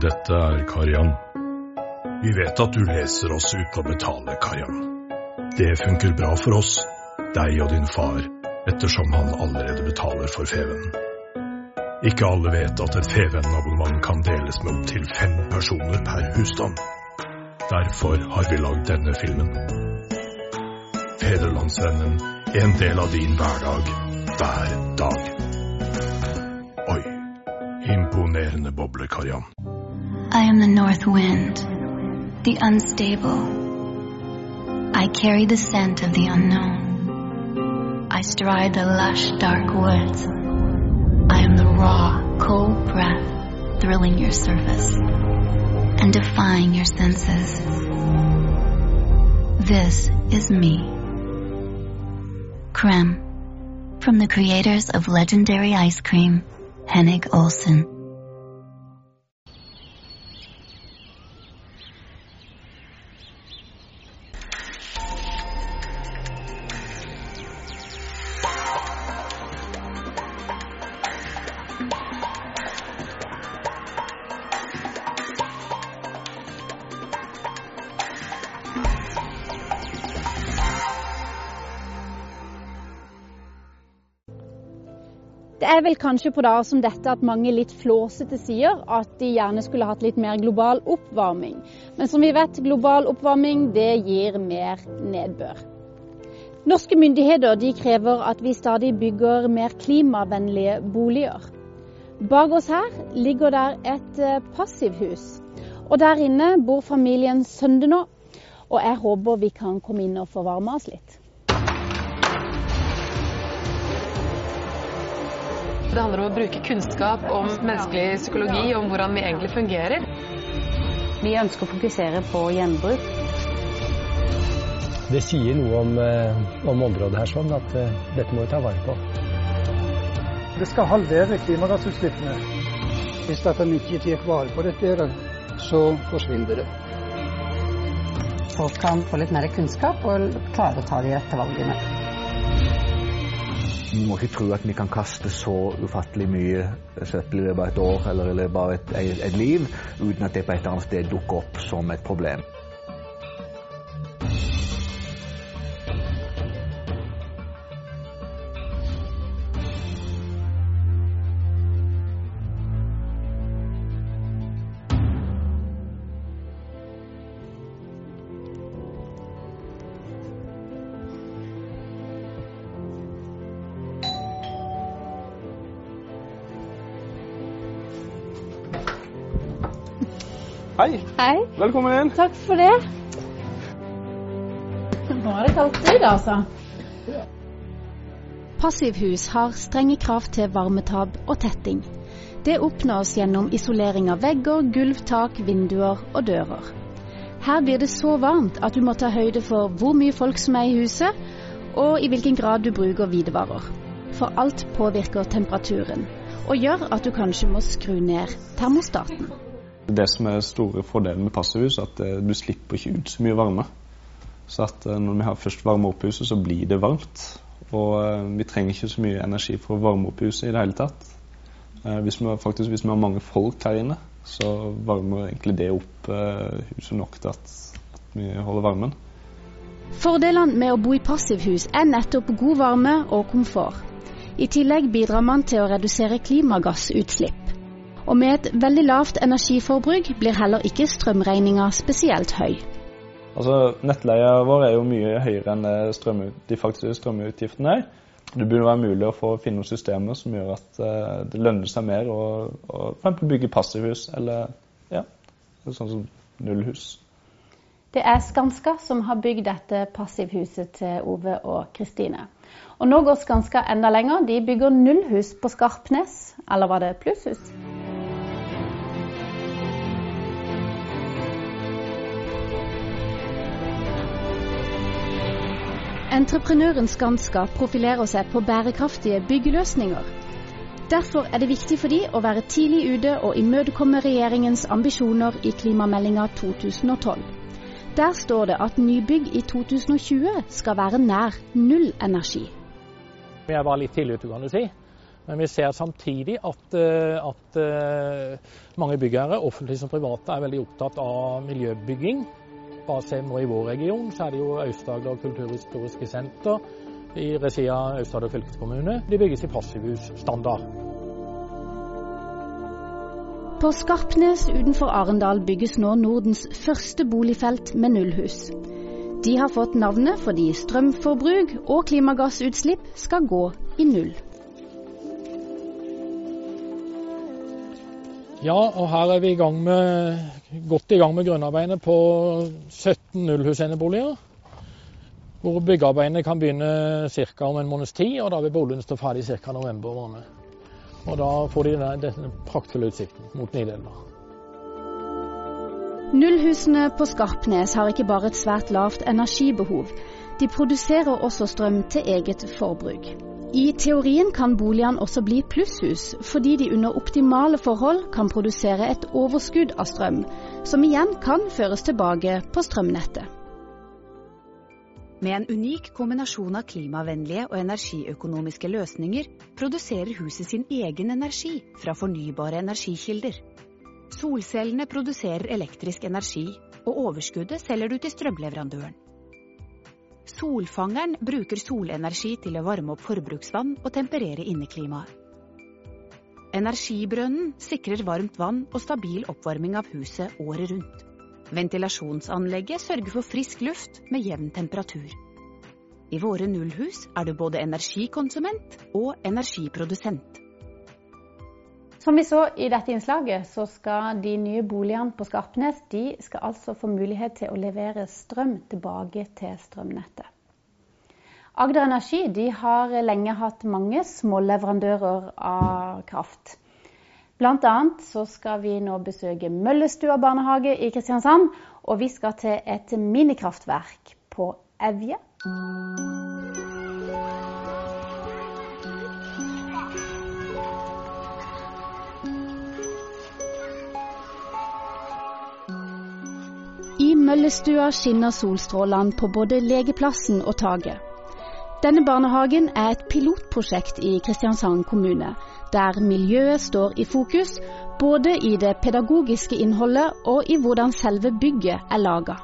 Dette er Karian. Vi vet at du leser oss uten å betale, Karian. Det funker bra for oss, deg og din far, ettersom han allerede betaler for Fevennen. Ikke alle vet at et Fevennen-abonnement kan deles med opptil fem personer per husstand. Derfor har vi lagd denne filmen. Federlandsvennen, en del av din hverdag, hver dag. Oi, imponerende boble, Karian. I am the north wind, the unstable. I carry the scent of the unknown. I stride the lush, dark woods. I am the raw, cold breath thrilling your surface and defying your senses. This is me. Creme, from the creators of legendary ice cream, Hennig Olsen. Vel kanskje på dager som dette at mange litt flåsete sier at de gjerne skulle hatt litt mer global oppvarming. Men som vi vet, global oppvarming det gir mer nedbør. Norske myndigheter de krever at vi stadig bygger mer klimavennlige boliger. Bak oss her ligger der et eh, passivhus. Og der inne bor familien Søndenå. Og jeg håper vi kan komme inn og forvarme oss litt. Det handler om å bruke kunnskap om menneskelig psykologi, om hvordan vi egentlig fungerer. Vi ønsker å fokusere på gjenbruk. Det sier noe om, eh, om området her sånn at eh, dette må vi ta vare på. Det skal halvere klimagassutslippene. Hvis en ikke tar vare på dette, så forsvinner det. Folk kan få litt mer kunnskap og klare å ta de rette valgene. Vi må ikke tro at vi kan kaste så ufattelig mye søppel i løpet av et år eller i løpet av et, et, et liv uten at det på et eller annet sted dukker opp som et problem. Velkommen inn. Takk for det. Nå er det kaldt ute, altså. Passivhus har strenge krav til varmetap og tetting. Det oppnås gjennom isolering av vegger, gulv, tak, vinduer og dører. Her blir det så varmt at du må ta høyde for hvor mye folk som er i huset, og i hvilken grad du bruker hvidevarer. For alt påvirker temperaturen, og gjør at du kanskje må skru ned termostaten. Det som er store fordelen med passivhus, er at eh, du slipper ikke ut så mye varme. Så at eh, når vi har først varmer opp huset, så blir det varmt. Og eh, vi trenger ikke så mye energi for å varme opp huset i det hele tatt. Hvis vi, faktisk, hvis vi har mange folk her inne, så varmer egentlig det opp huset nok til at, at vi holder varmen. Fordelene med å bo i passivhus er nettopp god varme og komfort. I tillegg bidrar man til å redusere klimagassutslipp. Og med et veldig lavt energiforbruk blir heller ikke strømregninga spesielt høy. Altså, Nettleia vår er jo mye høyere enn strøm, de faktiske strømutgiftene er. Det burde være mulig å få finne noen systemer som gjør at uh, det lønner seg mer å, å f.eks. bygge passivhus eller ja, sånn som nullhus. Det er Skanska som har bygd dette passivhuset til Ove og Kristine. Og nå går Skanska enda lenger. De bygger nullhus på Skarpnes. Eller var det plusshus? Entreprenøren Skanska profilerer seg på bærekraftige byggeløsninger. Derfor er det viktig for de å være tidlig ute og imøtekomme regjeringens ambisjoner i klimameldinga 2012. Der står det at nybygg i 2020 skal være nær null energi. Vi er bare litt tidlig ute, kan du si. Men vi ser samtidig at, at mange byggherrer, offentlige som private, er veldig opptatt av miljøbygging. Bare se nå i vår region, så er det jo Aust-Agder kulturhistoriske senter i regi av Aust-Agder fylkeskommune. De bygges i passivhusstandard. På Skarpnes utenfor Arendal bygges nå Nordens første boligfelt med nullhus. De har fått navnet fordi strømforbruk og klimagassutslipp skal gå i null. Ja, og her er vi i gang med, godt i gang med grunnarbeidene på 17 nullhuseneboliger. Hvor byggearbeidene kan begynne ca. om en måneds tid, og da vil boligene stå ferdig ca. november måned. Og da får de denne praktfulle utsikten mot Nidelva. Nullhusene på Skarpnes har ikke bare et svært lavt energibehov, de produserer også strøm til eget forbruk. I teorien kan boligene også bli plusshus, fordi de under optimale forhold kan produsere et overskudd av strøm, som igjen kan føres tilbake på strømnettet. Med en unik kombinasjon av klimavennlige og energiøkonomiske løsninger produserer huset sin egen energi fra fornybare energikilder. Solcellene produserer elektrisk energi, og overskuddet selger du til strømleverandøren. Solfangeren bruker solenergi til å varme opp forbruksvann og temperere inneklimaet. Energibrønnen sikrer varmt vann og stabil oppvarming av huset året rundt. Ventilasjonsanlegget sørger for frisk luft med jevn temperatur. I våre nullhus er du både energikonsument og energiprodusent. Som vi så i dette innslaget, så skal de nye boligene på Skarpnes de skal altså få mulighet til å levere strøm tilbake til strømnettet. Agder Energi de har lenge hatt mange småleverandører av kraft. Annet så skal vi nå besøke Møllestua barnehage i Kristiansand, og vi skal til et minikraftverk på Evje. Møllestua skinner solstrålene på både legeplassen og taket. Denne barnehagen er et pilotprosjekt i Kristiansand kommune, der miljøet står i fokus, både i det pedagogiske innholdet og i hvordan selve bygget er laga.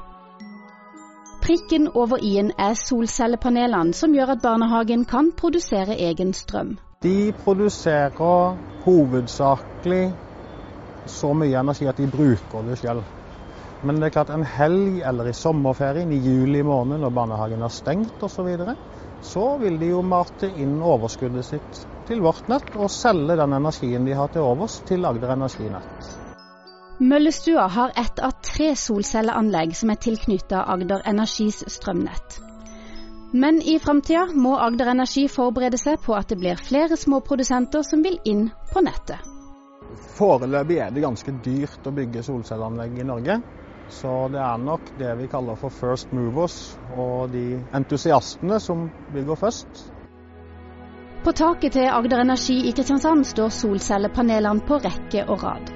Prikken over i-en er solcellepanelene som gjør at barnehagen kan produsere egen strøm. De produserer hovedsakelig så mye energi at de bruker det selv. Men det er klart en helg eller i sommerferien, i juli måned når barnehagen er stengt osv., så, videre, så vil de jo mate inn overskuddet sitt til vårt nett og selge den energien de har til overs til Agder Energinett. Møllestua har ett av tre solcelleanlegg som er tilknyttet Agder Energis strømnett. Men i framtida må Agder Energi forberede seg på at det blir flere småprodusenter som vil inn på nettet. Foreløpig er det ganske dyrt å bygge solcelleanlegg i Norge. Så det er nok det vi kaller for first movers, og de entusiastene som vil gå først. På taket til Agder Energi i Kristiansand står solcellepanelene på rekke og rad.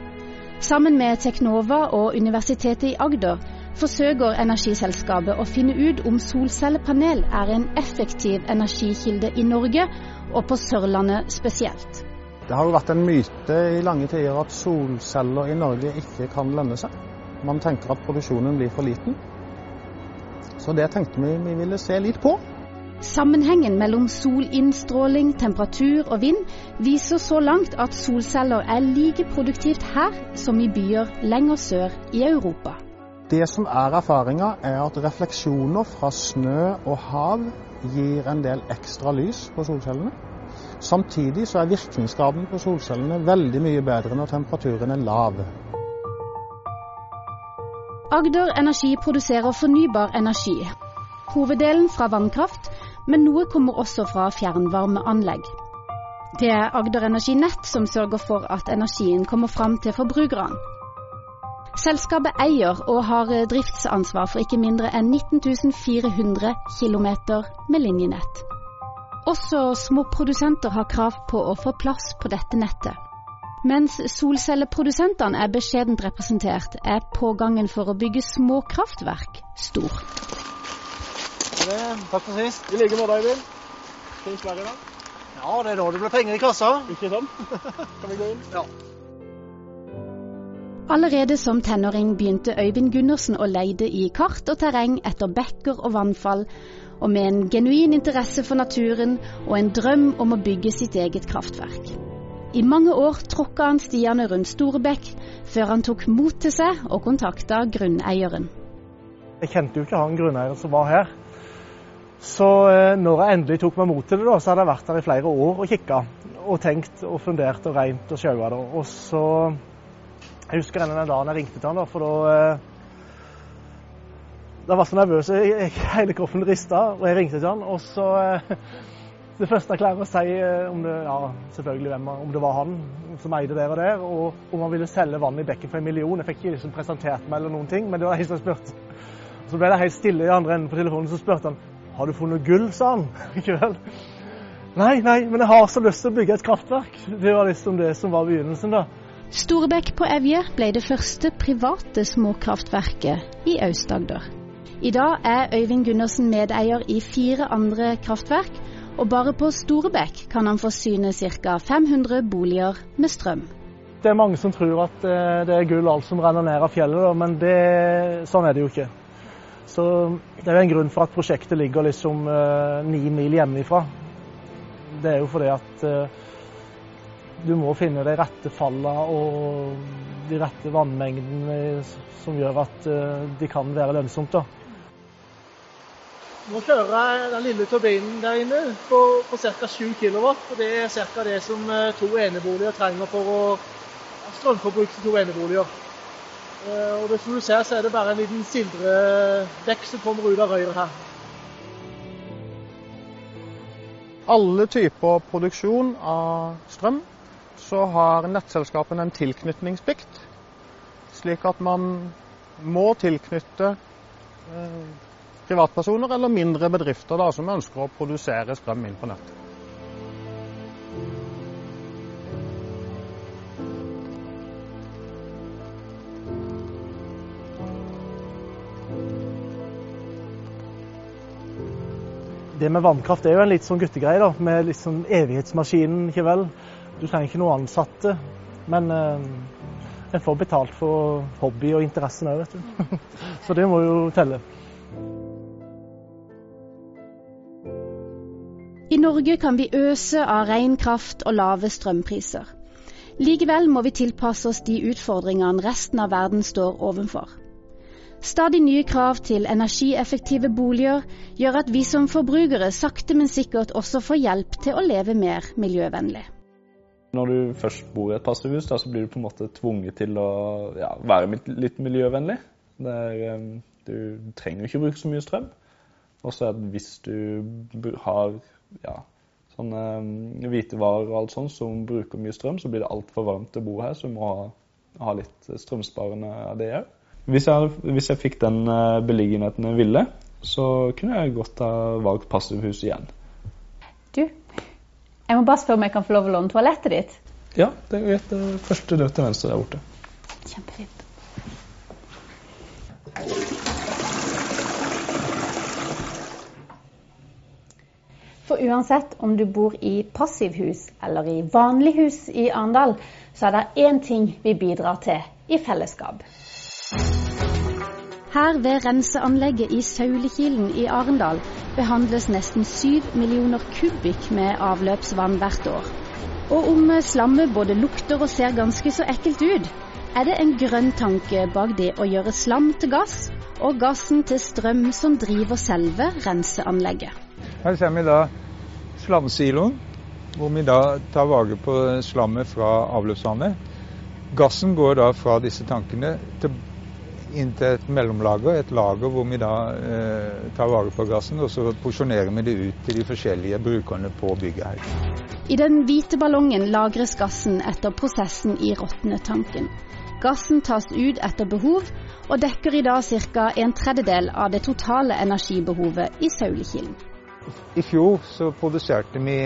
Sammen med Teknova og Universitetet i Agder forsøker energiselskapet å finne ut om solcellepanel er en effektiv energikilde i Norge, og på Sørlandet spesielt. Det har jo vært en myte i lange tider at solceller i Norge ikke kan lønne seg. Man tenker at produksjonen blir for liten. Så det tenkte vi vi ville se litt på. Sammenhengen mellom solinnstråling, temperatur og vind viser så langt at solceller er like produktivt her som i byer lenger sør i Europa. Det som er erfaringa, er at refleksjoner fra snø og hav gir en del ekstra lys på solcellene. Samtidig så er virkningsgraden på solcellene veldig mye bedre når temperaturen er lav. Agder Energi produserer fornybar energi. Hoveddelen fra vannkraft, men noe kommer også fra fjernvarmeanlegg. Det er Agder Energi Nett som sørger for at energien kommer fram til forbrukerne. Selskapet eier og har driftsansvar for ikke mindre enn 19 400 km med linjenett. Også små produsenter har krav på å få plass på dette nettet. Mens solcelleprodusentene er beskjedent representert, er pågangen for å bygge små kraftverk stor. Det, takk for sist. I like måte, Øyvind. Fint vær i dag. Ja, det er da det blir penger i kassa. Ikke sant? Kan vi gå inn? Ja. Allerede som tenåring begynte Øyvind Gundersen å leide i kart og terreng etter bekker og vannfall, og med en genuin interesse for naturen og en drøm om å bygge sitt eget kraftverk. I mange år tråkka han stiene rundt Storebekk, før han tok mot til seg og kontakta grunneieren. Jeg kjente jo ikke han grunneieren som var her. Så eh, når jeg endelig tok meg mot til det, så hadde jeg vært her i flere år og kikka. Og tenkt og fundert og regnet og sjaua. Og så Jeg husker denne dagen jeg ringte til han, da, for da eh, Da var jeg så nervøs, jeg, hele kroppen rista, og jeg ringte til han. Og så eh, Det første jeg klarer å si, eh, om det, ja, selvfølgelig hvem, om det var han som eide der og der, og om han ville selge vann i bekken for en million. Jeg fikk ikke liksom presentert meg eller noen ting, men det var jeg som spurte. Så ble det helt stille i andre enden på telefonen, så spurte han har du funnet gull, sa han. Ikke vel? Nei, nei, men jeg har så lyst til å bygge et kraftverk. Det var liksom det som var begynnelsen, da. Storebekk på Evje ble det første private småkraftverket i Aust-Agder. I dag er Øyvind Gundersen medeier i fire andre kraftverk, og bare på Storebekk kan han forsyne ca. 500 boliger med strøm. Det er mange som tror at eh, det er gull alt som renner ned av fjellet, men det, sånn er det jo ikke. Så Det er jo en grunn for at prosjektet ligger liksom eh, ni mil hjemmefra. Det er jo fordi at eh, du må finne de rette fallene og de rette vannmengdene som gjør at de kan være lønnsomt. da. Nå kjører jeg den lille turbinen der inne på, på ca. 7 kW. og Det er ca. det som eh, to eneboliger trenger for å strømforbruk til to eneboliger. Eh, Og det, som du ser, så er det bare en liten sildredekk som kommer ut av røret her. Alle typer produksjon av strøm, så har nettselskapene en tilknytningsplikt. Slik at man må tilknytte eh, privatpersoner eller mindre bedrifter da, som ønsker å produsere strøm inn på nettet. Det med vannkraft er jo en litt sånn guttegreie, da, med litt sånn evighetsmaskinen, ikke vel. Du trenger ikke noen ansatte, men eh, en får betalt for hobby og interessen òg, vet du. Så det må jo telle. I Norge kan vi øse av ren kraft og lave strømpriser. Likevel må vi tilpasse oss de utfordringene resten av verden står overfor. Stadig nye krav til energieffektive boliger gjør at vi som forbrukere sakte, men sikkert også får hjelp til å leve mer miljøvennlig. Når du først bor i et passivhus, da, så blir du på en måte tvunget til å ja, være litt miljøvennlig. Er, um, du trenger ikke å bruke så mye strøm. Og så hvis du har ja, sånne um, hvitevarer og alt sånt som bruker mye strøm, så blir det altfor varmt å bo her, så vi må ha, ha litt strømsparende av det òg. Hvis hvis jeg fikk den uh, beliggenheten jeg ville, så kunne jeg godt ha valgt passivhus igjen. Du, jeg må bare spørre om jeg kan få lov å låne toalettet ditt? Ja, det er greit. Første dør til venstre der borte. Kjempefint. For uansett om du bor i passivhus eller i vanlig hus i Arendal, så er det én ting vi bidrar til i fellesskap. Her ved renseanlegget i Saulekilen i Arendal behandles nesten 7 millioner kubikk med avløpsvann hvert år. Og om slammet både lukter og ser ganske så ekkelt ut, er det en grønn tanke bak det å gjøre slam til gass, og gassen til strøm som driver selve renseanlegget. Her ser vi da slamsiloen, hvor vi da tar vare på slammet fra avløpsvannet. Gassen går da fra disse tankene til, inn til et mellomlager, et lager hvor vi da eh, tar vare på gassen, og så porsjonerer vi det ut til de forskjellige brukerne på bygget her. I den hvite ballongen lagres gassen etter prosessen i råtnetanken. Gassen tas ut etter behov, og dekker i dag ca. en tredjedel av det totale energibehovet i Saulekilen. I fjor så produserte vi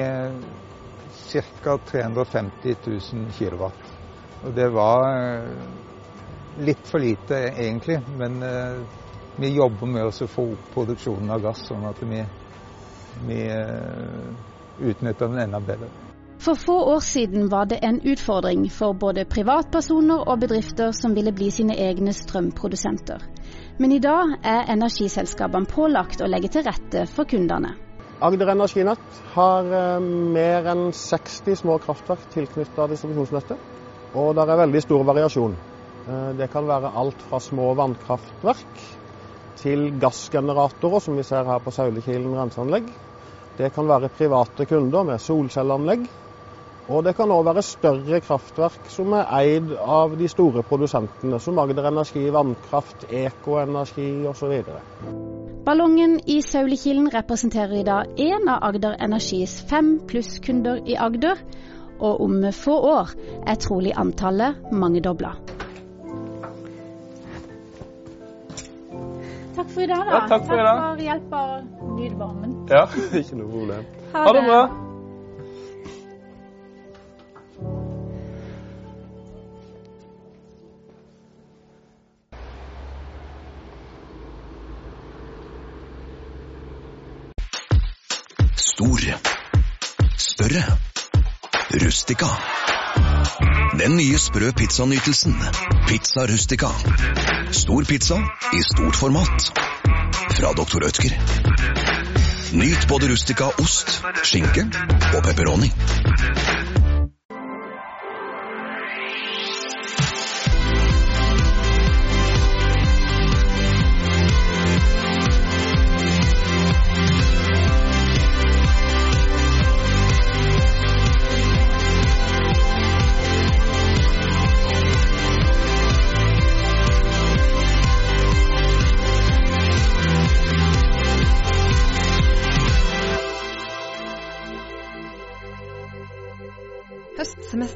ca. 350 000 kW. Og det var litt for lite egentlig, men vi jobber med å få opp produksjonen av gass, sånn at vi, vi utnytter den enda bedre. For få år siden var det en utfordring for både privatpersoner og bedrifter som ville bli sine egne strømprodusenter. Men i dag er energiselskapene pålagt å legge til rette for kundene. Agder Energi Nett har eh, mer enn 60 små kraftverk tilknyttet distribusjonsnettet. Og det er veldig stor variasjon. Eh, det kan være alt fra små vannkraftverk til gassgeneratorer, som vi ser her på Saulekilen renseanlegg. Det kan være private kunder med solcelleanlegg. Og det kan òg være større kraftverk som er eid av de store produsentene, som Agder Energi, Vannkraft, Ekoenergi osv. Ballongen i Saulekilen representerer i dag én av Agder Energis fem plusskunder i Agder, og om få år er trolig antallet mangedobla. Takk for i dag, da. Ja, takk for i dag. Takk for hjelp av lydvarmen. Ja, ikke noe problem. Ha det. bra. Stor. Større. Rustica. Den nye sprø pizzanytelsen. Pizza Rustica. Stor pizza i stort format. Fra Dr. Ødker. Nyt både Rustica ost, skinke og pepperoni.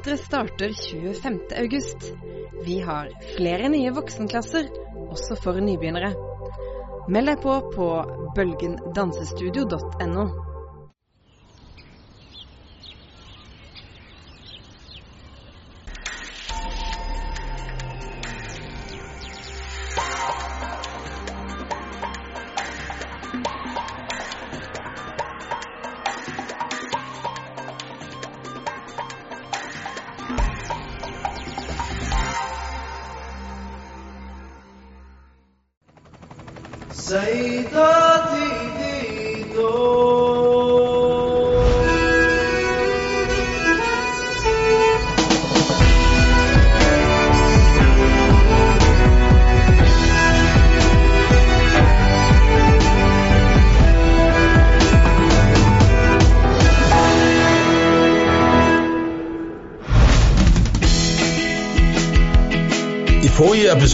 Høstsemesteret starter 25.8. Vi har flere nye voksenklasser, også for nybegynnere. Meld deg på på bølgendansestudio.no.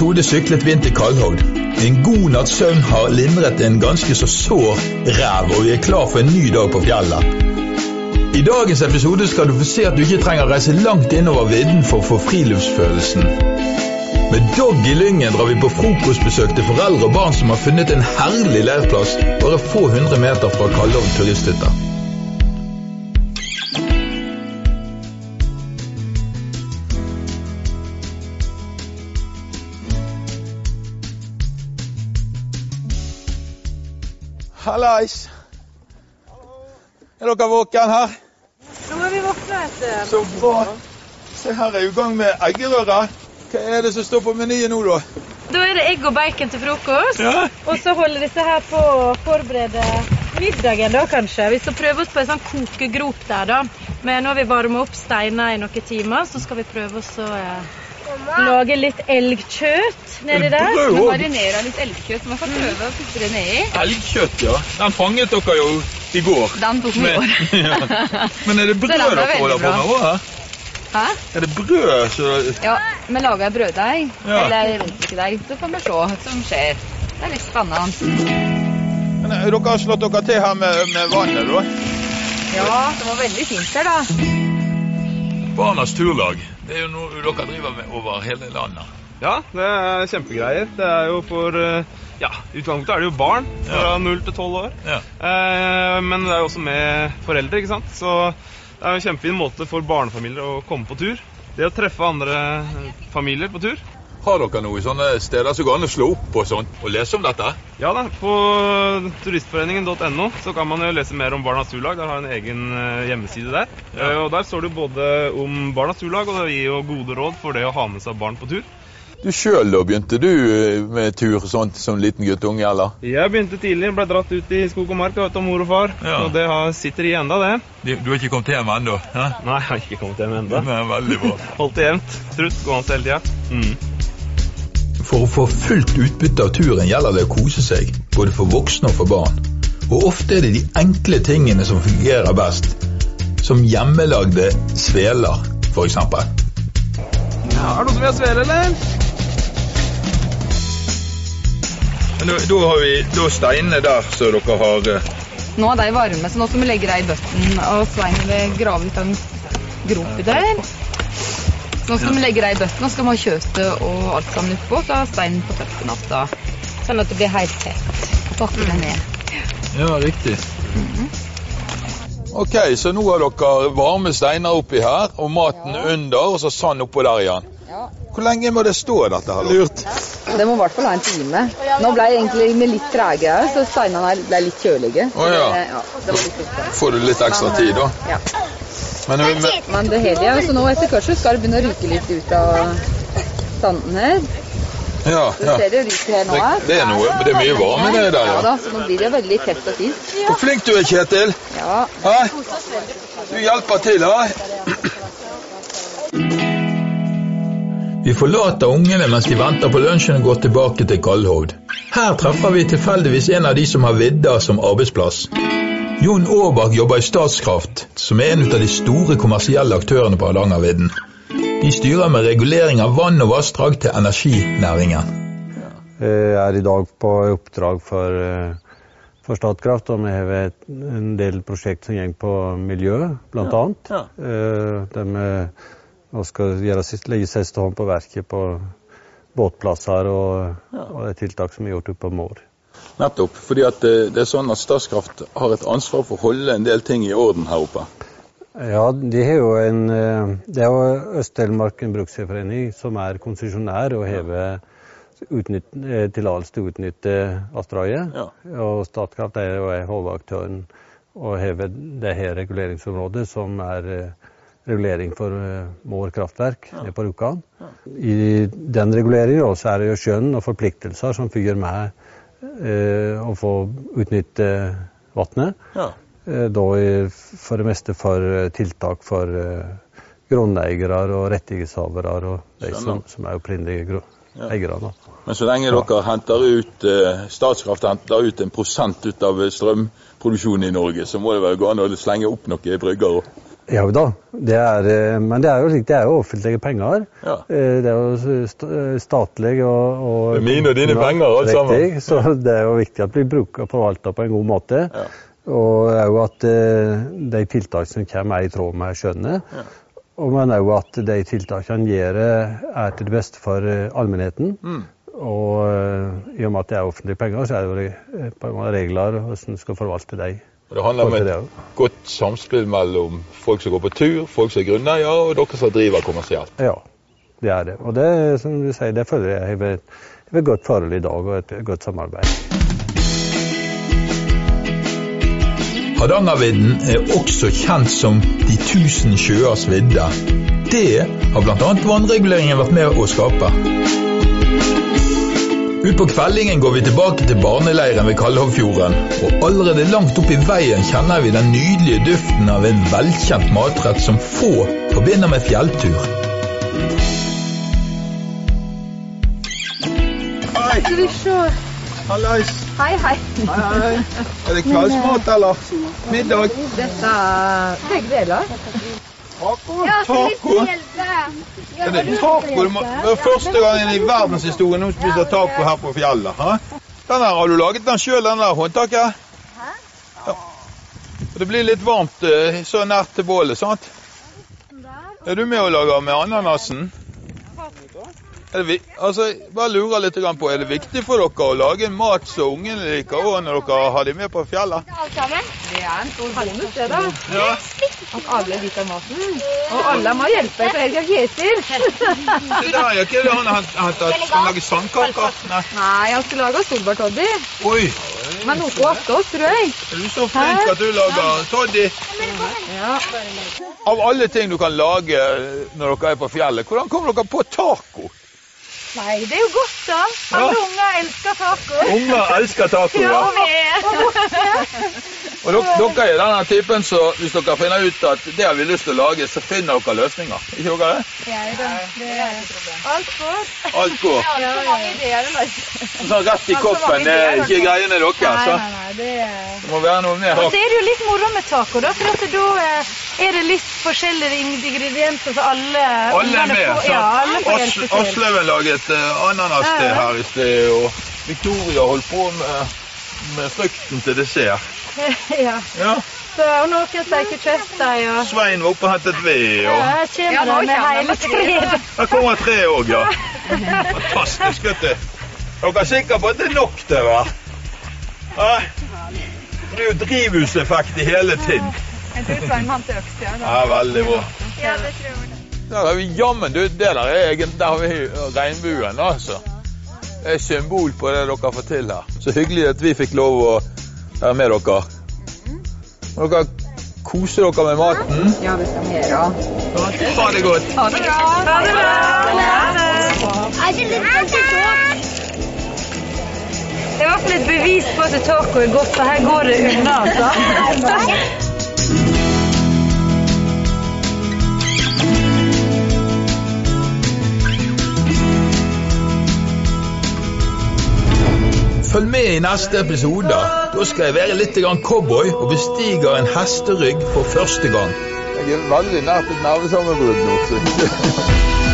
episode syklet vi inn til Kalvhogd. En god natts søvn har lindret en ganske så sår ræv, og vi er klar for en ny dag på fjellet. I dagens episode skal du få se at du ikke trenger å reise langt innover vidden for å få friluftsfølelsen. Med dog i lyngen drar vi på frokostbesøk til foreldre og barn som har funnet en herlig leirplass bare få hundre meter fra Kalvhogd turisthytte. Hallais! Er dere våken her? Nå er vi våkne. Så bra. Se her er vi i gang med eggerøre. Hva er det som står på menyen nå, da? Da er det egg og bacon til frokost. Ja. Og så holder disse her på å forberede middagen, da kanskje. Vi skal prøve oss på en sånn kokegrop der, da. Men nå har vi varma opp steiner i noen timer, så skal vi prøve oss å eh, lage litt elgkjøtt nedi der. Vi marinerer Marinere litt elgkjøtt, så man kan prøve å putte det nedi. Elgkjøtt, ja. Den fanget dere jo i går. Den tok vi i går. ja. Men er det brød dere holder på med òg? Hæ? Er det brød så Ja, vi lager brøddeig. Ja. Eller rundstykke-deig. Så får vi se hva som skjer. Det er litt spennende. Men eh, Dere har slått dere til her med, med vannet, da? Ja, det var veldig fint her, da. Barnas turlag. Det er jo noe dere driver med over hele landet. Ja, det er kjempegreier. Det er jo for eh, Ja, i utgangspunktet er det jo barn fra 0 til 12 år. Ja. Eh, men det er jo også med foreldre, ikke sant. Så det er jo en kjempefin måte for barnefamilier å komme på tur. Det å treffe andre eh, familier på tur. Har dere noen sånne steder som går an å slå opp og sånt, og lese om dette? Ja da, på turistforeningen.no så kan man jo lese mer om Barnas Turlag. Der har en egen eh, hjemmeside der. Ja. Og Der står det både om Barnas Turlag, og det gir jo gode råd for det å ha med seg barn på tur. Du sjøl, da? Begynte du eh, med tur og sånt som liten guttunge, eller? Jeg begynte tidlig, ble dratt ut i skog og mark av mor og far. Ja. Og det har, sitter i enda, det. Du har ikke kommet hjem ennå? Nei, jeg har ikke kommet hjem ennå. Veldig bra. Holdt det jevnt. Trutt gående hele tida. Mm. For å få fullt utbytte av turen gjelder det å kose seg, både for voksne og for barn. Og ofte er det de enkle tingene som fungerer best, som hjemmelagde sveler, f.eks. Ja, er det noen som vil ha svele, eller? Da, da har vi da steinene der som dere har eh, Nå er de varme, så nå skal vi legge dem i bøtten. Og Svein vil grave ut en grop i der. Så nå skal vi legge det i bøttene, nå skal vi ha kjøttet og alt sammen oppå. Så har steinen på toppen av da. Sånn at det blir helt tett. Pakke det ned. Ja, riktig. Ok, så nå har dere varme steiner oppi her, og maten under, og så sand oppå der igjen. Hvor lenge må det stå, dette her? Lurt. Det må i hvert fall ha en time. Nå ble jeg egentlig med litt trege, så steinene ble litt kjølige. Å, ja. Ja, det var litt. Får du litt ekstra tid, da? Ja. Men, men Men det hele, ja. så nå etter hvert så skal det begynne å ryke litt ut av standen her. ja, Du ja. ser det ryker her nå. Det, det er noe, det er mye varme nedi der, Ja ja. da, så nå blir det veldig tett og fint. Hvor flink du er, Kjetil. Ja. Hæ? Du hjelper til, da. Vi forlater ungene mens de venter på lunsjen og går tilbake til Kalhovd. Her treffer vi tilfeldigvis en av de som har vidda som arbeidsplass. Jon Aabak jobber i Statskraft, som er en av de store kommersielle aktørene på Hardangervidda. De styrer med regulering av vann og vassdrag til energinæringen. Jeg er i dag på oppdrag for, eh, for Statkraft, og vi har en del prosjekt som går på miljø, blant Ja, annet. Eh, Der vi skal gjøre, legge siste hånd på verket på båtplasser og, og det tiltak som er gjort oppe på Mår. Nettopp, fordi at det er sånn at Statskraft har et ansvar for å holde en del ting i orden her oppe. Ja, de har jo en, eh, det er jo Øst-Telemarken bruksforening som er konsesjonær og har utnytt- eh, tillatelse til å utnytte vassdraget. Og Statkraft er jo hovedaktøren og har det her reguleringsområdet som er eh, regulering for Mår kraftverk nede på Rjukan. I den reguleringen også er det jo skjønn og forpliktelser som følger med å få utnytte vannet. Ja. Eh, Da for det meste for eh, tiltak for eh, grunneiere og rettighetshavere og de som, som er opprinnelige gru- Ja. Men så lenge dere henter ut, eh, Statskraft henter ut en prosent ut av strømproduksjonen i Norge, så må det vel gå an å slenge opp noen brygger òg. Ja da, det er, eh, men det er jo, slik- det er jo offentlige penger. Ja. Eh, Det er jo eh, og, og er mine og dine penger, alt sammen. Så det er jo viktig at vi bruker og forvalter på en god måte. Og òg at de tiltak som kommer, er i tråd med skjønnet. Og men òg at de tiltakene gjør, er til det beste for allmennheten. Mm. Og i og med at det er offentlige penger, så er det jo regler hvordan en skal forvalte dem. Og Det handler om et godt samspill mellom folk som går på tur, folk som er grunneiere, og dere som driver kommersielt. Ja, det er det. Og det, som du sier, det føler jeg har et, et godt forhold i dag, og et godt samarbeid. Hardangervidda er også kjent som De tusen sjøers vidde. Det har bl.a. vannreguleringen vært med å skape. Utpå kveldingen går vi tilbake til barneleiren ved Kalhovfjorden, og allerede langt opp i veien kjenner vi den nydelige duften av en velkjent matrett som få forbinder med fjelltur. Skal vi se. Hallais. Hei, hei. hei. Er det kveldsmat, eller? Middag? Dette er begge deler. Ja, taco. Ja, det taco? Må, det er første gangen i verdenshistorien noen spiser taco her på fjellet. Ha? Den her, Har du laget den sjøl, den der håndtaket? Ja. Det blir litt varmt eh, så nært til bålet, sant? Er du med og lager med ananasen? Er det, altså, bare lurer litt på, Er det viktig for dere å lage mat som ungene liker òg når dere har dem med på fjellet? Det er en stor bonus, det, da. Ja. At alle liker maten. Og alle må hjelpe for Kjetil. Se der, ja. Hva er det han har hentet? Skal han lage sandkaker? Nei. Nei, han skal lage solbærtoddy. Men noe attåt, tror jeg. Er du så flink at du lager toddy? Ja. Av alle ting du kan lage når dere er på fjellet, hvordan kommer dere på taco? Nei, det er jo godt, da. Alle unger elsker taco. Unger elsker taco, ja. Ja, og er. Dere, dere er denne typen så hvis dere finner ut at det har vi lyst til å lage, så finner dere løsninger. Ikke dere det? Ja, da. Det er alt går. Alt går. Ja, det er mange ideer. Sånn rett i koppen, det er ikke greiene deres. Nei, nei, nei, det er... Det må være noe mer. Og så er det jo litt moro med taco, da, for at da eh, er det litt forskjellige ingredienser, så alle Alle er med. får- Ja, alle får hjelpe til. Asløven laget uh, ananas til her i sted, og Victoria holdt på med, med frukten til dessert. ja. Ja. Så, og noen steker kjøttdeig og Svein var oppe og hentet ved. Ja, Og her kommer det med hele treet. her kommer tre òg, ja. Fantastisk, vet du. Er dere sikre på at det er nok til va? Det er jo drivhuseffekt i hele tinn. Jeg tror Svein vant ja. Ja, veldig bra. Ja, det tror jeg. Der har vi jammen, du, det der er egentlig der har vi regnbuen, altså. Det er symbol på det dere får til her. Så hyggelig at vi fikk lov å være med dere. Må dere kose dere med maten. Ja, vi skal med ja. Ha det godt. Ha det bra. Ha det bra. Det er i hvert fall et bevis på at taco er godt, for her går det unna, altså. Følg med i neste episode. Da skal jeg være litt cowboy og bestiger en hesterygg for første gang. Jeg er veldig nær et nervesammenbrudd nå.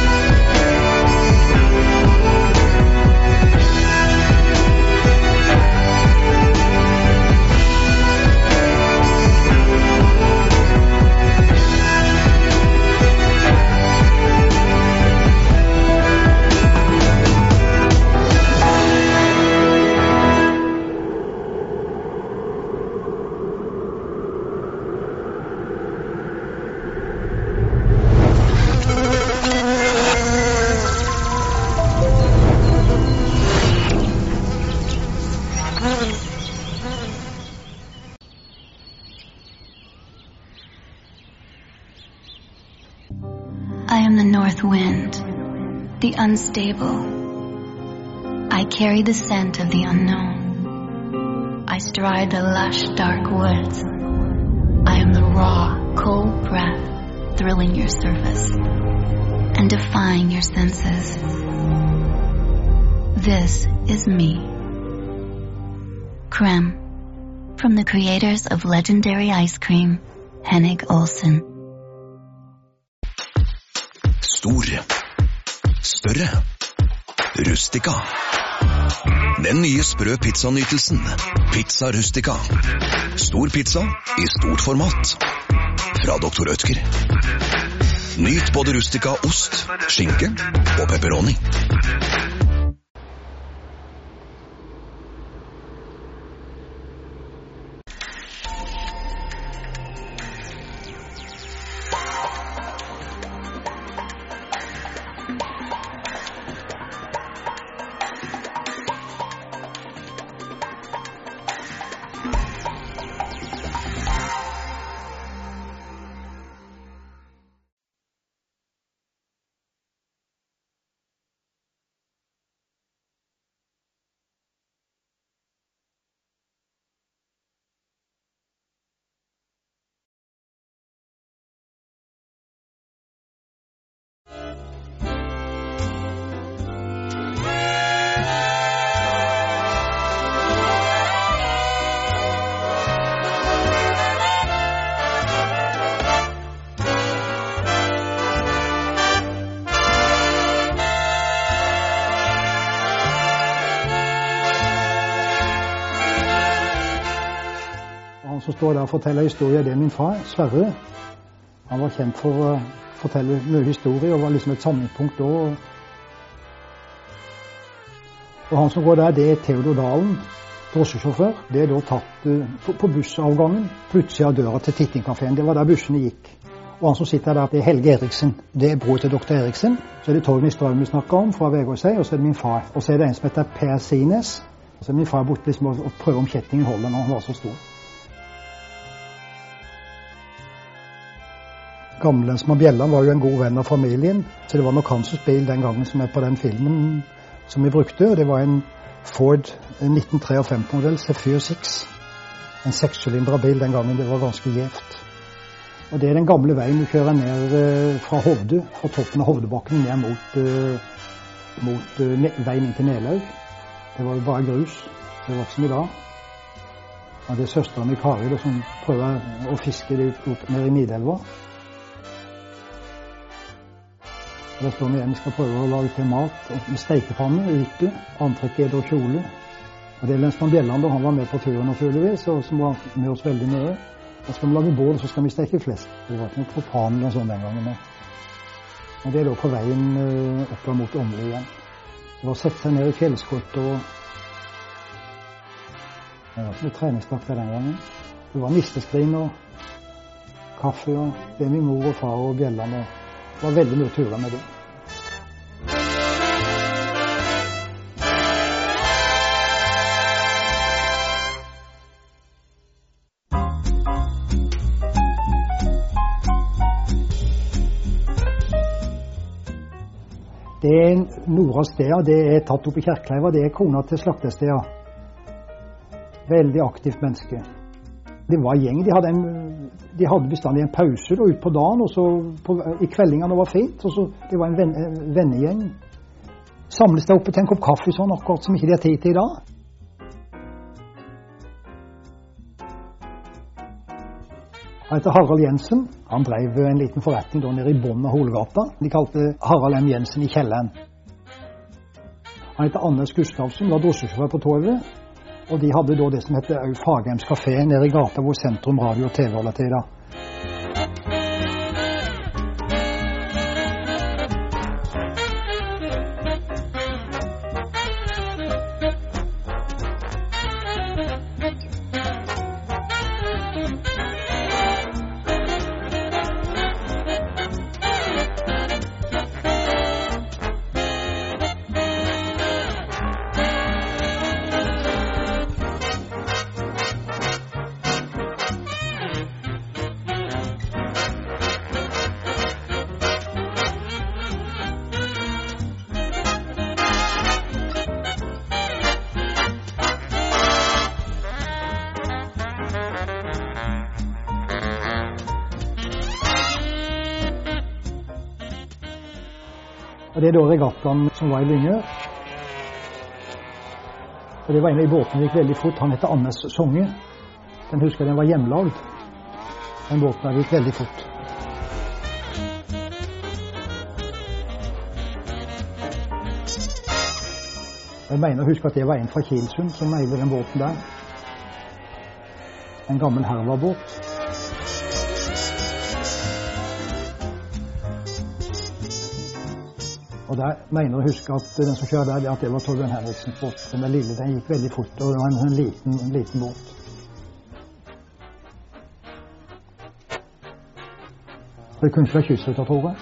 unstable. I carry the scent of the unknown. I stride the lush, dark woods. I am the raw, cold breath thrilling your surface and defying your senses. This is me. Creme, from the creators of legendary ice cream, Hennig Olsen. Stor. Større. Rustica. Den nye sprø pizzanytelsen. Pizza Rustica. Stor pizza i stort format. Fra Dr. Ødker. Nyt både Rustica ost, skinke og pepperoni. Og forteller historier, det er min far, Sverre. Han var kjent for å fortelle mye historie og var liksom et samlingspunkt da. Og han som går der, det er Theodor Dalen, drosjesjåfør. Det er da tatt uh, på, bussavgangen plutselig av døra til Tittingkafeen. Det var der bussene gikk. Og han som sitter der, det er Helge Eriksen. Det er bror til doktor Eriksen. Så er det Torgny Strøm vi snakker om fra Vegårshei, og så er det min far. Og så er det en som heter Per Sines. Så min far er borte liksom og prøver om kjettingen holder når han var så stor. Gamlensmann Bjelland var jo en god venn av familien, så det var nok hans bil den gangen som er på den filmen som vi brukte. og Det var en Ford 1953-modell Zephyr 6. En sekssylindra bil den gangen. Det var ganske gjevt. Og Det er den gamle veien du kjører ned eh, fra Hovde, fra toppen av Hovdebakken ned mot, uh, mot uh, veien inn til Nelaug. Det var jo bare grus. Det var ikke som i dag. Og det er søstera mi Kari som prøver å fiske det opp ned i Nidelva. Der står vi igjen og skal prøve å lage til mat med stekepanne ute. Antrekk er da kjole. Og Det er Lensmann Bjelland, han var med på turen naturligvis, og som var med oss veldig mye. Da skal vi lage bål, så skal vi steke flesk. Det var ikke noe propan eller sånn den gangen. Og Det er da på veien uh, opp mot Åmli igjen. Det var å sette seg ned i fjellskottet og Det var ikke noe treningstakt den gangen. Det var nisteskrin og kaffe og det er min mor og far og bjellene. Det var veldig mye turer med det. Det er Nora Stea, det er tatt opp i Kjerkleiva. Det er kona til Slaktestea. Veldig aktivt menneske. Det var gjeng. De hadde, en, de hadde bestandig en pause da, ut på dagen, og så på, i kveldingene det var fint. og så Det var en ven, vennegjeng. Samles der oppe til en kopp kaffe sånn, akkurat som ikke de har tid til i dag. Han heter Harald Jensen. Han drev en liten forretning da nede i bunnen av Holegata. De kalte Harald M. Jensen i kjelleren. Han heter Anders Gustavsen, var drosjesjåfør på toget. Og de hadde da det som heter Fagheims kafé nede i gata hvor Sentrum Radio og TV holder til i dag. Da regattaen som var i Lyngø. Og Det var en av de båtene som gikk veldig fort. Han heter Annes Songe. Den husker jeg den var hjemlagd. Den båten gikk veldig fort. Jeg mener å huske at det var en fra Kilsund som eide den båten der. En gammel Herva-båt. Og der mener jeg å huske at den som kjører der, at det var Torbjørn Henriksens båt. Den var lille den gikk veldig fort, og det var en, en liten, liten båt. Det kunne ikke være kystruta, jeg.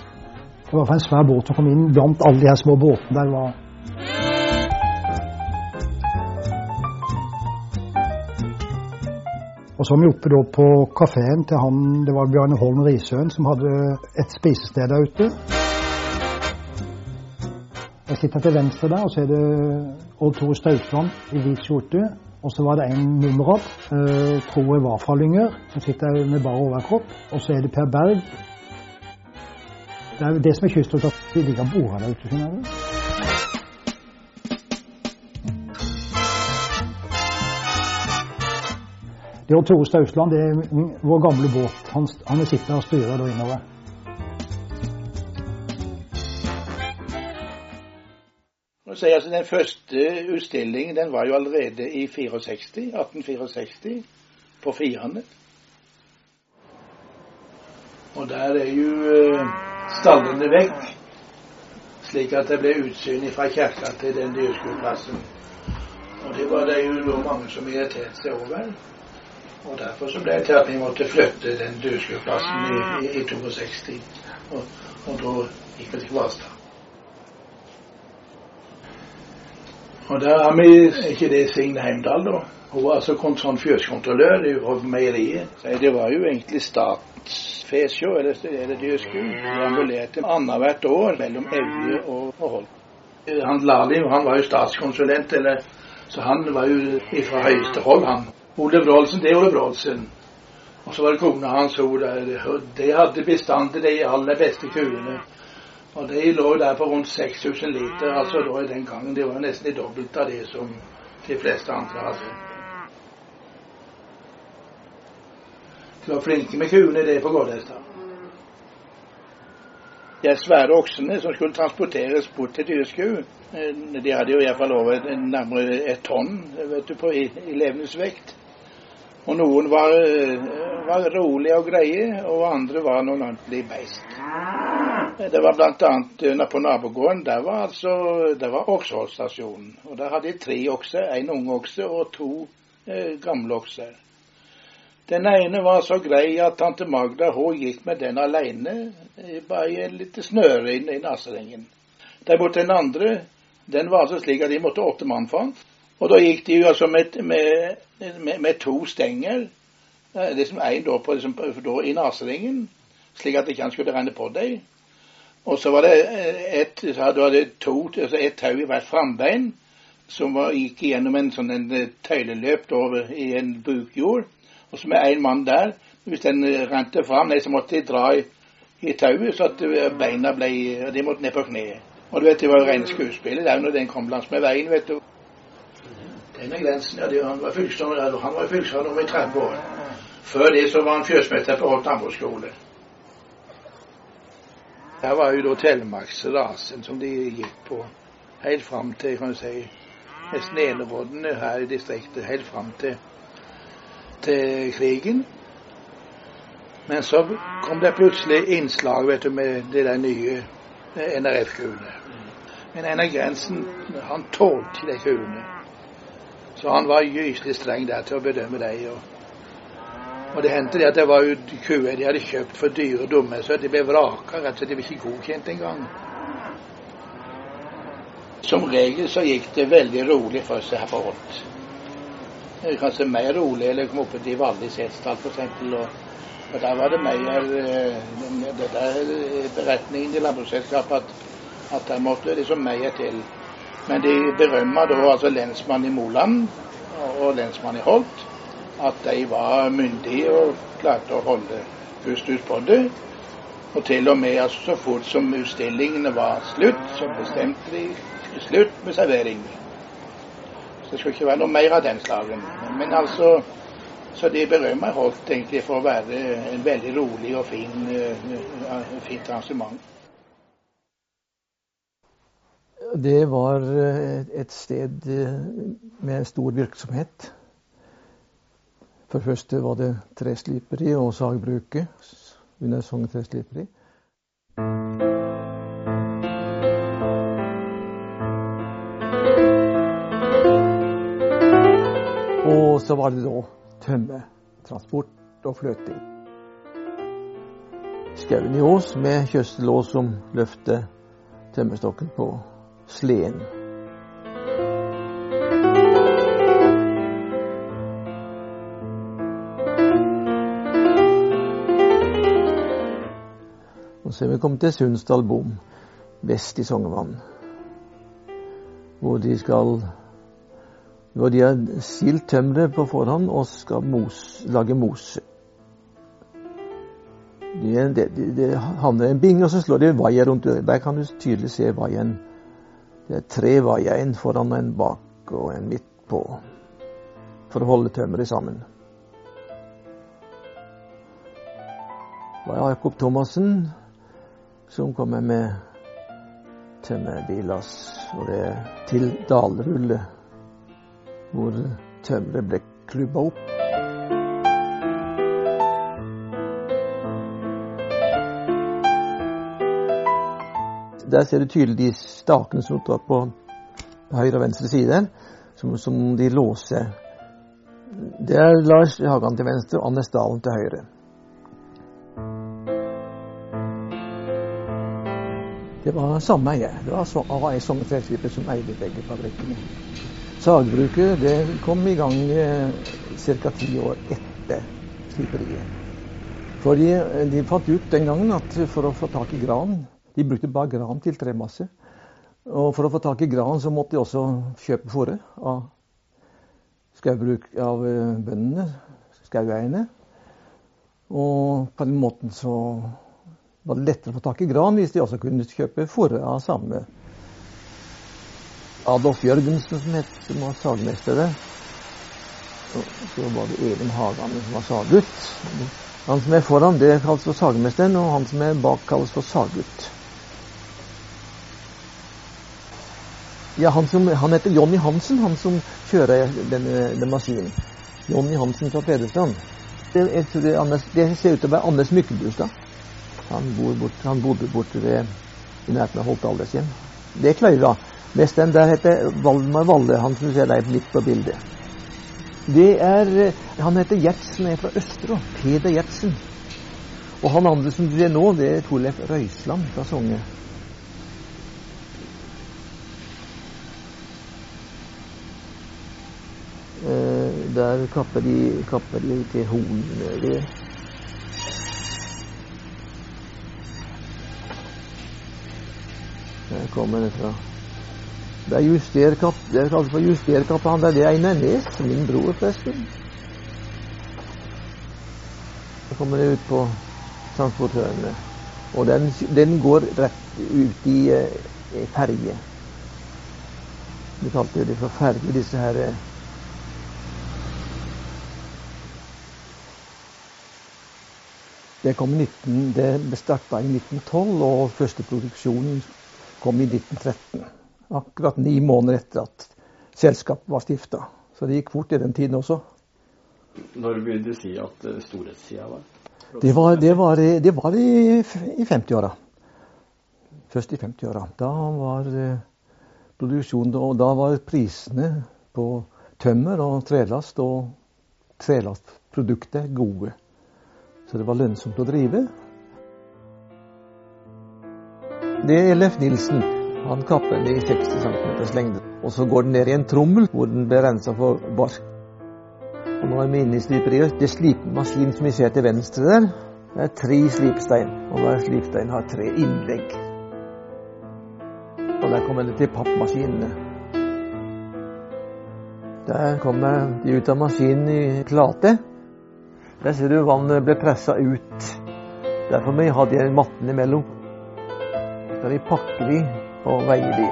Det var en svær båt som kom inn blant alle de her små båtene der. var Og så var vi oppe da på kafeen til han, det var Bjarne Holm Risøen som hadde et spisested der ute. Jeg sitter til venstre der, og så er det Odd Tore Stausland i hvit skjorte. Og så var det en nummerad, uh, tror jeg var fra Lyngør, som sitter med bar overkropp. Og så er det Per Berg. Det er det som er kystruta. De ligger bora der ute, skjønner du. Det er Odd Tore Stausland, det er vår gamle båt. Han, han sitter og styrer da innover. Si, altså, den første utstillingen den var jo allerede i 64, 1864 på Fiane. Og der er jo uh, stallene vekk. slik at det ble utsyn fra kirka til den dyrskueplassen. Og det var det jo mange som irriterte seg over. Og derfor så ble det til at vi måtte flytte den dyrskueplassen i, i, i 62. Og, og da gikk vi til Kvarstad. Og der har vi ikke det Signe Heimdal, da. Hun var altså sånn fjøskontrollør i meieriet. Det var jo egentlig statsfesjå, eller, eller dyrsku. De ambulerte annethvert år mellom Evje og, og Holt. Han Lali han var jo statskonsulent, eller, så han var jo fra høyeste hold, han. Ole Brålsen, det er Ole Brålsen. Og så var det kona hans, hun der. De hadde bestandig de aller beste kuene. Og de lå der på rundt 6000 liter, altså da i den gangen. Det var nesten det dobbelte av det som de fleste andre hadde. De var flinke med kuene, det på Gårdhestad. De svære oksene som skulle transporteres bort til dyresku, de hadde jo iallfall over nærmere et tonn vet du, på, i, i levensvekt. Og noen var, var rolige og greie, og andre var noen ordentlige beist. Det var bl.a. på nabogården. Der var altså, der var okseholdstasjonen. Og der hadde de tre okser. En ung okse og to eh, gamle okser. Den ene var så grei at tante Magda hun gikk med den alene, eh, bare i en lite snøre inn i naseringen. Derimot den andre, den var altså slik at de måtte åtte mann fant. Og da gikk de jo altså med, med, med, med to stenger, liksom én da, liksom, da i neseringen, slik at ikke skulle renne på dem. Og så var det to, altså et tau i hvert frambein, som var, gikk gjennom en sånn en tøyleløp over i en bukjord. Og så med én mann der. Hvis den rente fram, så måtte de dra i, i tauet, så at beina ble De måtte ned på kne. Og du vet, det var jo rene skuespillet der når den kom langs med veien, vet du. Denne grensen, ja, han var fylkesråd i 30 år. Før det så var han fjøsmester på Holt landbruksskole. Her var jo da Telemarksrasen som de gikk på helt fram til kan du si, nesten enerådene her i distriktet, helt fram til, til krigen. Men så kom det plutselig innslag vet du, med de der nye NRF-kuene. Men Einar Grensen han tålte de kuene. Så han var gyselig streng der til å bedømme dem. Og, og, det hendte det at det var jo kuer de hadde kjøpt for dyre og dumme, så de ble vraka. rett og slett De ble ikke godkjent engang. Som regel så gikk det veldig rolig for seg her på Holt. Kanskje mer rolig eller kom oppe til vanlig Setesdal f.eks. Og, og der var det mer det der beretningen i Landbruksselskapet at, at der måtte liksom mer til. Men de berømma da altså lensmannen i Moland og lensmannen i Holt at de var myndige og klarte å holde pust på det. Og til og med altså, så fort som utstillingene var slutt, så bestemte de slutt med servering. Så det skulle ikke være noe mer av den slagen. Men altså Så de berømmer holdt egentlig for å være en veldig rolig og fin, uh, fint arrangement. Det var et sted med stor virksomhet. For det første var det tresliperi og sagbruket under Sogn tresliperi. Og så var det da tømmertransport og fløting. Skauen i Ås med kjøstelås som løfter tømmerstokken på sleden. Så vi kommet til Sundsdal bom vest i Sognevann. Hvor de skal hvor de har silt tømmeret på forhånd og skal mos, lage mose. Det, det, det i en binge, og så slår de vaier rundt. Der kan du tydelig se vaien. Det er tre vaier, en foran og en bak og en midt på, for å holde tømmeret sammen. Var Jakob Thomassen som kommer med tømmerbillass, og det til Dalrulle hvor tømmeret ble klubba opp. Der ser du tydelig de stakene som står på høyre og venstre side, som, som de låser. Det er Lars Hagan til venstre og Anders Dalen til høyre. Det var samme eier. Det var AS Sogn Tresliper som eide begge fabrikkene. Sagbruket det kom i gang eh, ca. ti år etter skiperiet. For de, de, fant ut den gangen at for å få tak i gran De brukte bare gran til tremasse. Og for å få tak i gran så måtte de også kjøpe fôret av skaubruk av eh, bøndene, skaueierne. Og på den måten så var det lettere å få tak i gran hvis de også kunne kjøpe fòre av samme Adolf Jørgensen, som, het, som var sagmester der. Så var det Even Hagan som var saggutt. Han som er foran, det kalles for sagmesteren, og han som er bak, kalles for saggutt. Ja, han, som, han, heter Jonny Hansen, han som kjører denne, denne maskinen. Jonny Hansen fra Tvedestrand. Det, det, det, ser ut til å være Anders Myklebustad. Han, bor bort, han bodde borte ved, i nærheten av Holte aldershjem. Det er Mest den der heter Valdemar Valle, han som ser deg litt på bildet. Det er, Han heter Gjertsen, er fra Østerå. Peder Gjertsen. Og han andre som du ser nå, det er Torleif Røisland fra Songe. Eh, der kapper de, kapper de til hornene. Kommer det fra. Det er justerkapp. Det kalles for der, det er Einar Nes, min bror, forresten. Så kommer det ut på transportørene. Og den, den går rett ut i i ferge. Vi kalte det for ferge, disse her eh, Det, kom 19, det starta i 1912, og første produksjonen kom i 1913. Akkurat ni måneder etter at selskapet var stifta. Så det gikk fort i den tiden også. Når vil du si at eh, storhetstida var? Det var, det var, det var i, i 50-åra. Først i 50-åra. Da var eh, produksjonen Og da var prisene på tømmer og trelast og trelastprodukter gode. Så det var lønnsomt å drive. Det er Ellef Nilsen. Han kapper den i 60 cm lengde. Og så går den ned i en trommel hvor den blir rensa for bark. Og nå er vi inne i sliperiet. Det slipemaskinen som vi ser til venstre der, det er tre slipstein. Og hver slipstein har tre innlegg. Og der kommer det til pappmaskinene. Der kommer de ut av maskinen i klate. Der ser du vannet ble pressa ut. Derfor må vi ha de mattene imellom. Så de pakker de og veier de.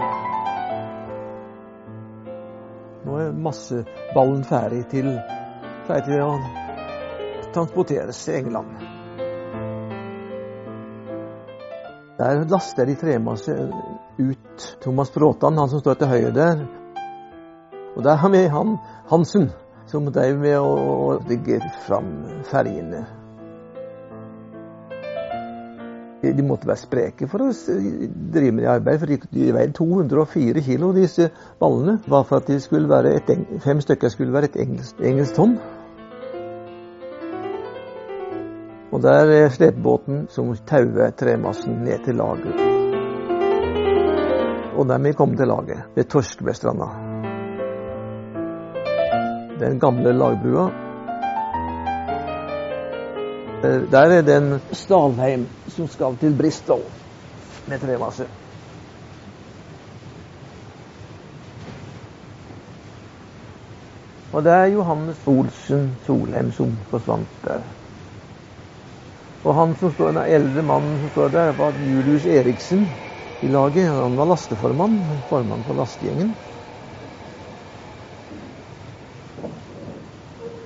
Nå er masseballen ferdig til, ferdig til å transporteres til England. Der laster de tremasse ut Thomas Bråtan, han som står til høyre der. Og der har vi han Hansen som drev med å digge fram ferjene. De måtte være spreke for å drive med det arbeidet, for de veide 204 kilo, disse ballene. Bare for at de skulle være et, fem stykker skulle være et engelsk, engelsk tonn. Og der er slepebåten som tauer tremassen ned til laget. Og der vi kom til laget, ved Torskebøstranda den gamle lagbrua. Eh, der er det en Stalheim som skal til Bristol med tremasse. Og det er Johannes Olsen Solheim som forsvant der. Og han som står, den eldre mannen som står der, var Julius Eriksen i laget. Han var lasteformann, formann for lastegjengen.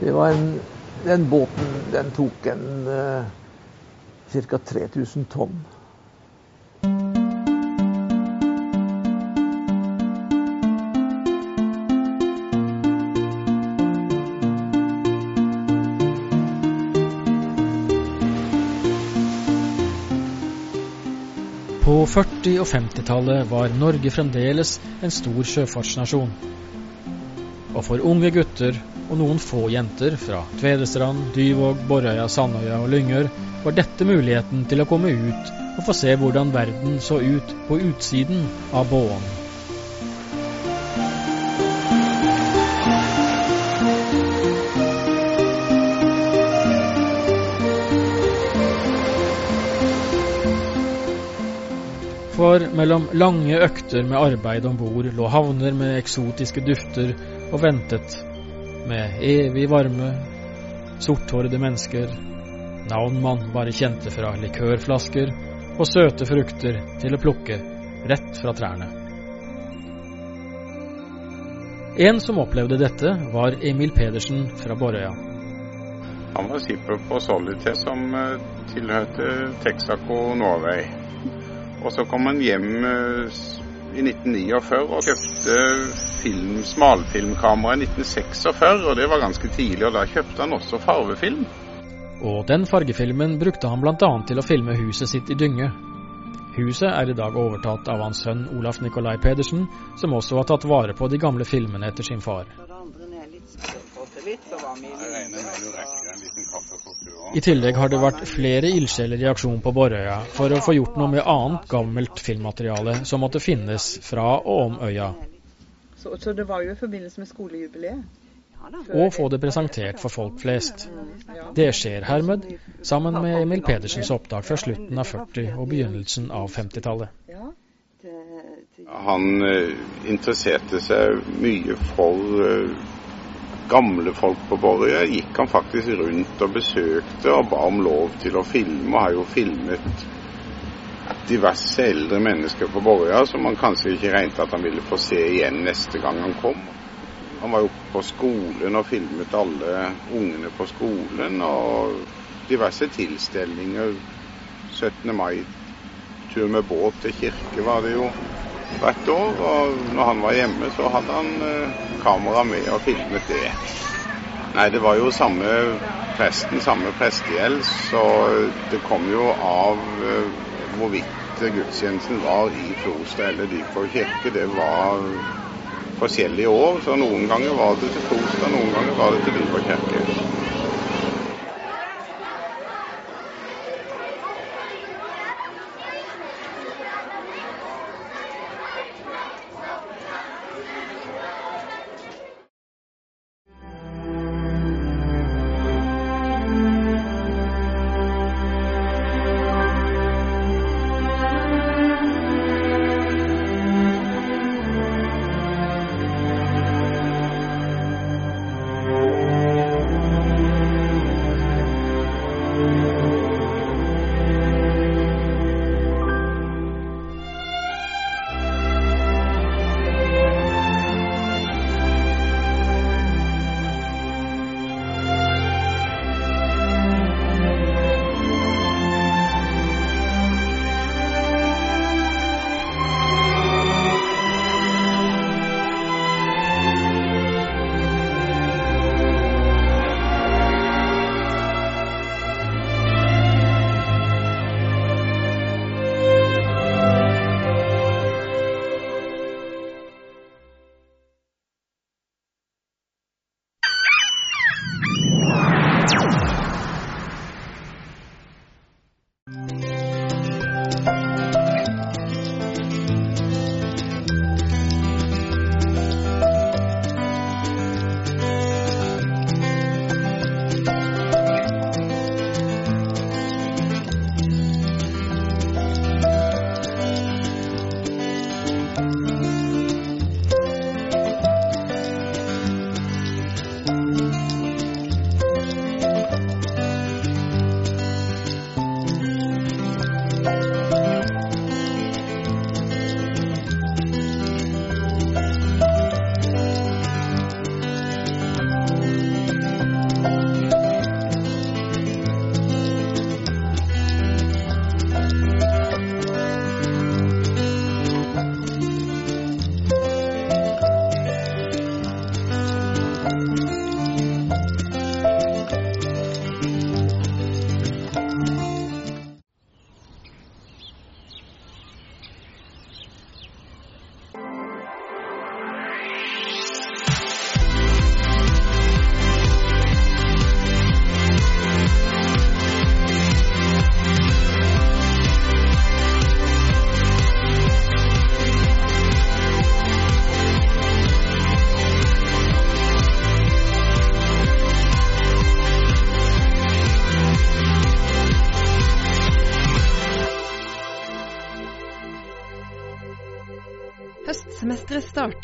Det var en, den båten den tok en uh, ca. 3000 tonn. På 40- og 50-tallet var Norge fremdeles en stor sjøfartsnasjon. Og for unge gutter og noen få jenter fra Tvedestrand, Dyvåg, Borøya, Sandøya og Lyngør var dette muligheten til å komme ut og få se hvordan verden så ut på utsiden av båen. For mellom lange økter med arbeid om bord lå havner med eksotiske dufter og ventet, med evig varme, sorthårede mennesker, navn man bare kjente fra likørflasker, og søte frukter til å plukke rett fra trærne. En som opplevde dette, var Emil Pedersen fra Borøya. Han var skipper på Solite som eh, tilhørte Texaco Norway. Og så kom han hjem eh, i 1949 og kjøpte film, smalfilmkamera i 1946. Og det var ganske tidlig, og da kjøpte han også farvefilm. Og den fargefilmen brukte han bl.a. til å filme huset sitt i Dynge. Huset er i dag overtatt av hans sønn Olaf Nikolai Pedersen, som også har tatt vare på de gamle filmene etter sin far. I tillegg har det vært flere ildsjeler i aksjon på Borøya for å få gjort noe med annet gammelt filmmateriale som måtte finnes fra og om øya. Så, så det var jo i forbindelse med skolejubileet? Og få det presentert for folk flest. Det skjer hermed, sammen med Emil Pedersens opptak fra slutten av 40- og begynnelsen av 50-tallet. Han eh, interesserte seg mye for eh, gamle folk på Borøya. Gikk han faktisk rundt og besøkte og ba om lov til å filme, og har jo filmet diverse eldre mennesker på Borøya som han kanskje ikke regnet at han ville få se igjen neste gang han kom. Han var jo på skolen og filmet alle ungene på skolen, og diverse tilstelninger. 17. mai-tur med båt til kirke var det jo hvert år. Og når han var hjemme, så hadde han eh, kamera med og filmet det. Nei, det var jo samme presten, samme prestegjeld, så det kom jo av eh, hvorvidt gudstjenesten var i frosta eller Dypvåg kirke. Det var forskjellige år, så noen ganger var det til frosta, noen ganger var det til Dypvåg kirke.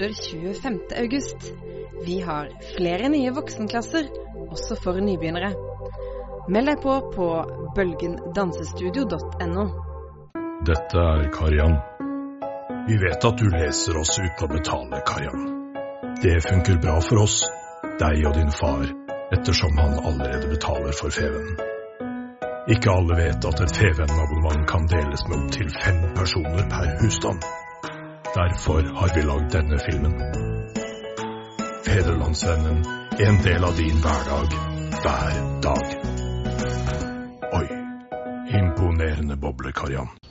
Starter 25. august. Vi har flere nye voksenklasser, også for nybegynnere. Meld deg på på bølgendansestudio.no. Dette er Karian. Vi vet at du leser oss uten å betale, Karian. Det funker bra for oss, deg og din far, ettersom han allerede betaler for Fevennen. Ikke alle vet at et Fevennen-abonnement kan deles med opptil fem personer per husstand. Derfor har vi lagd denne filmen. Fedrelandsvennen, en del av din hverdag, hver dag. Oi, imponerende boble, Karian.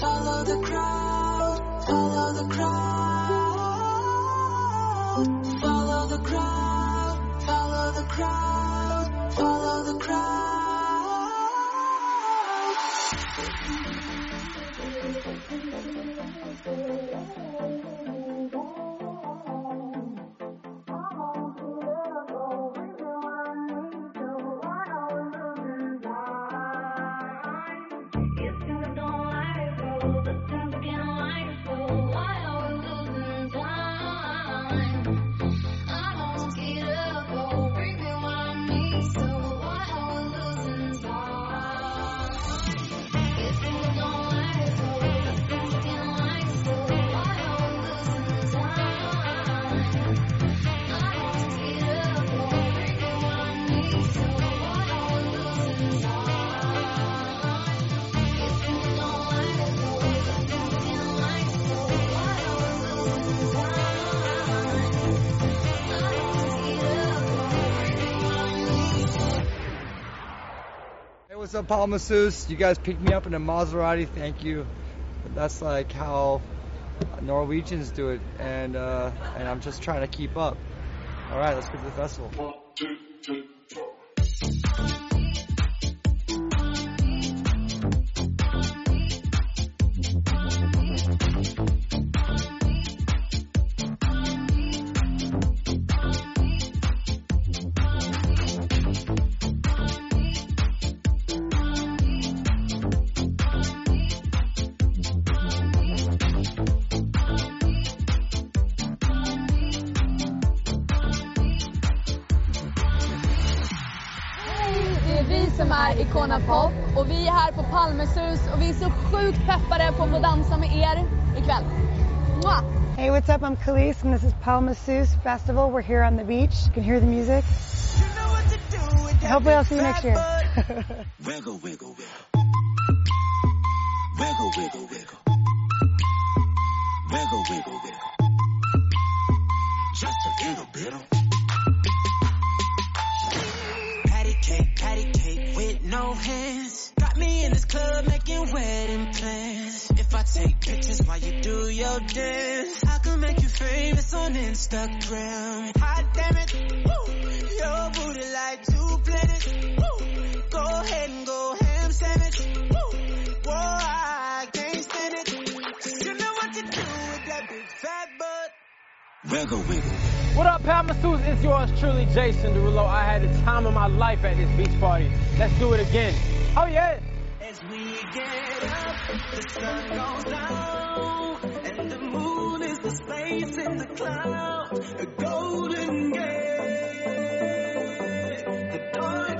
Follow the crowd, follow the crowd. Follow the crowd, follow the crowd, up, Paul Masseuse? You guys picked me up in a Maserati. Thank you. That's like how Norwegians do it, and uh, and I'm just trying to keep up. All right, let's go to the festival. Icona Pop och vi är här på Palmesus och vi är så sjukt peppade på att få dansa med er ikväll. Mwah! Hey, what's up? I'm Khalees, and this is Palma Sus Festival. We're here on the beach. You can hear the music. Hopefully, I'll see you next year. Wiggle, wiggle, wiggle. Wiggle, wiggle, wiggle. Wiggle, wiggle, wiggle. Just a little bit of. Patty cake, patty cake with no hands. Got me in this club making wedding plans. If I take pictures while you do your dance, I can make you famous on Instagram. Hot damn it, Woo! your booty like two planets. Wiggle, wiggle. What up, pal masseuse? It's yours truly, Jason Derulo. I had the time of my life at this beach party. Let's do it again. Oh, yeah. As we get up, the sun goes down, and the moon is the space in the clouds, a golden gate, the door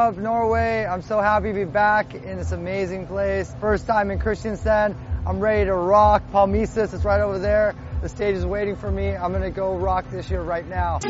Up, Norway? I'm so happy to be back in this amazing place. First time in Kristiansand. I'm ready to rock. Palmisas is right over there. The stage is waiting for me. I'm gonna go rock this year right now.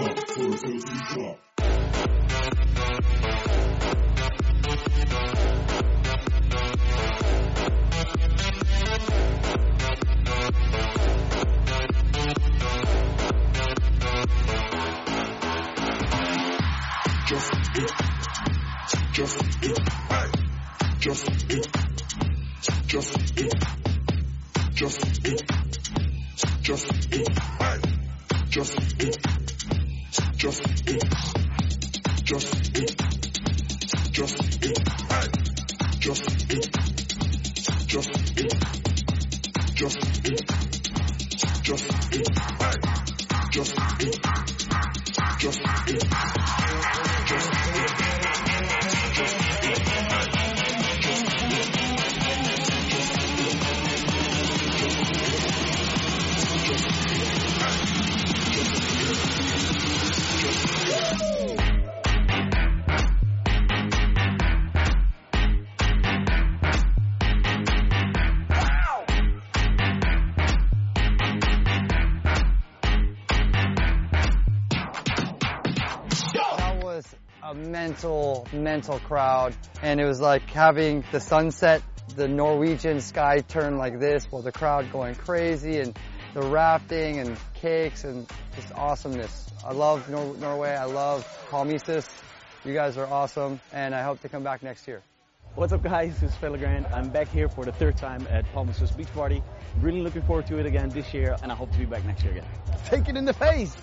A mental, mental crowd. And it was like having the sunset, the Norwegian sky turn like this while the crowd going crazy and the rafting and cakes and just awesomeness. I love Nor- Norway. I love Palmisas. You guys are awesome. And I hope to come back next year. What's up guys, this is Fela Grant. I'm back here for the third time at Palmasus Beach Party. Really looking forward to it again this year and I hope to be back next year again. Take it in the face.